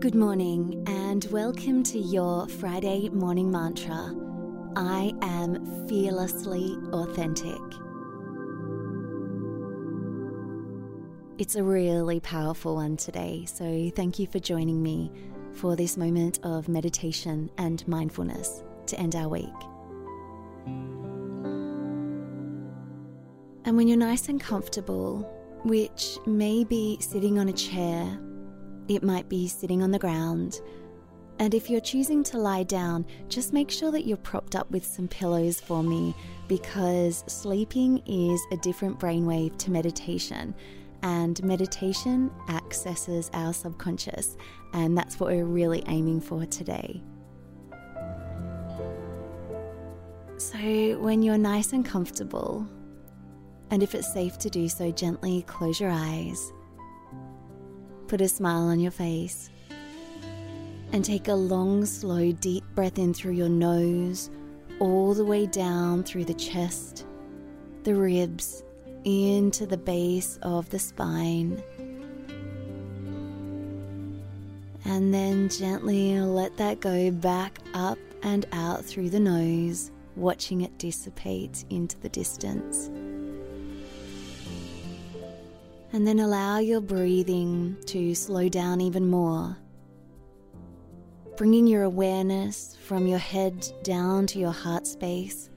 Good morning, and welcome to your Friday morning mantra. I am fearlessly authentic. It's a really powerful one today, so thank you for joining me for this moment of meditation and mindfulness to end our week. And when you're nice and comfortable, which may be sitting on a chair, it might be sitting on the ground, and if you're choosing to lie down, just make sure that you're propped up with some pillows for me because sleeping is a different brainwave to meditation. And meditation accesses our subconscious, and that's what we're really aiming for today. So, when you're nice and comfortable, and if it's safe to do so, gently close your eyes, put a smile on your face, and take a long, slow, deep breath in through your nose, all the way down through the chest, the ribs, into the base of the spine. And then gently let that go back up and out through the nose, watching it dissipate into the distance. And then allow your breathing to slow down even more. Bringing your awareness from your head down to your heart space.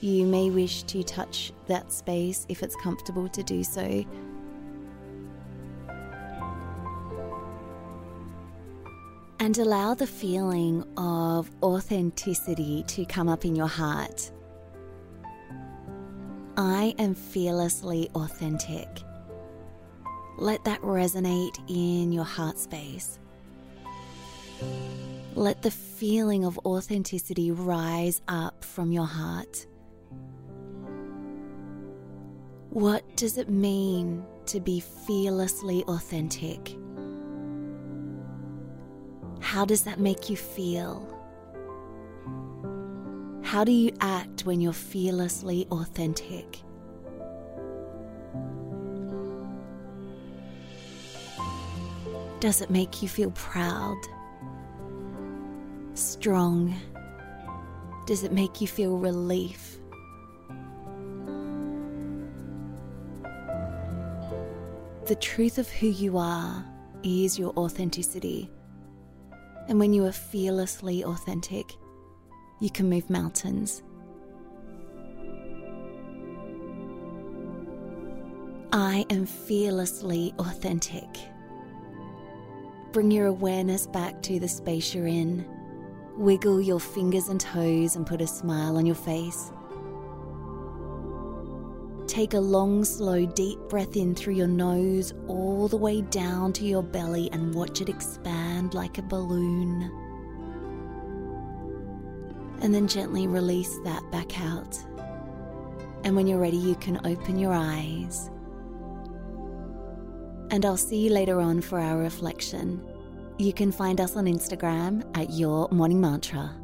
You may wish to touch that space if it's comfortable to do so. And allow the feeling of authenticity to come up in your heart. I am fearlessly authentic. Let that resonate in your heart space. Let the feeling of authenticity rise up from your heart. What does it mean to be fearlessly authentic? How does that make you feel? How do you act when you're fearlessly authentic? Does it make you feel proud? Strong? Does it make you feel relief? The truth of who you are is your authenticity. And when you are fearlessly authentic, you can move mountains. I am fearlessly authentic. Bring your awareness back to the space you're in. Wiggle your fingers and toes and put a smile on your face. Take a long, slow, deep breath in through your nose all the way down to your belly and watch it expand like a balloon. And then gently release that back out. And when you're ready, you can open your eyes. And I'll see you later on for our reflection. You can find us on Instagram at Your Morning Mantra.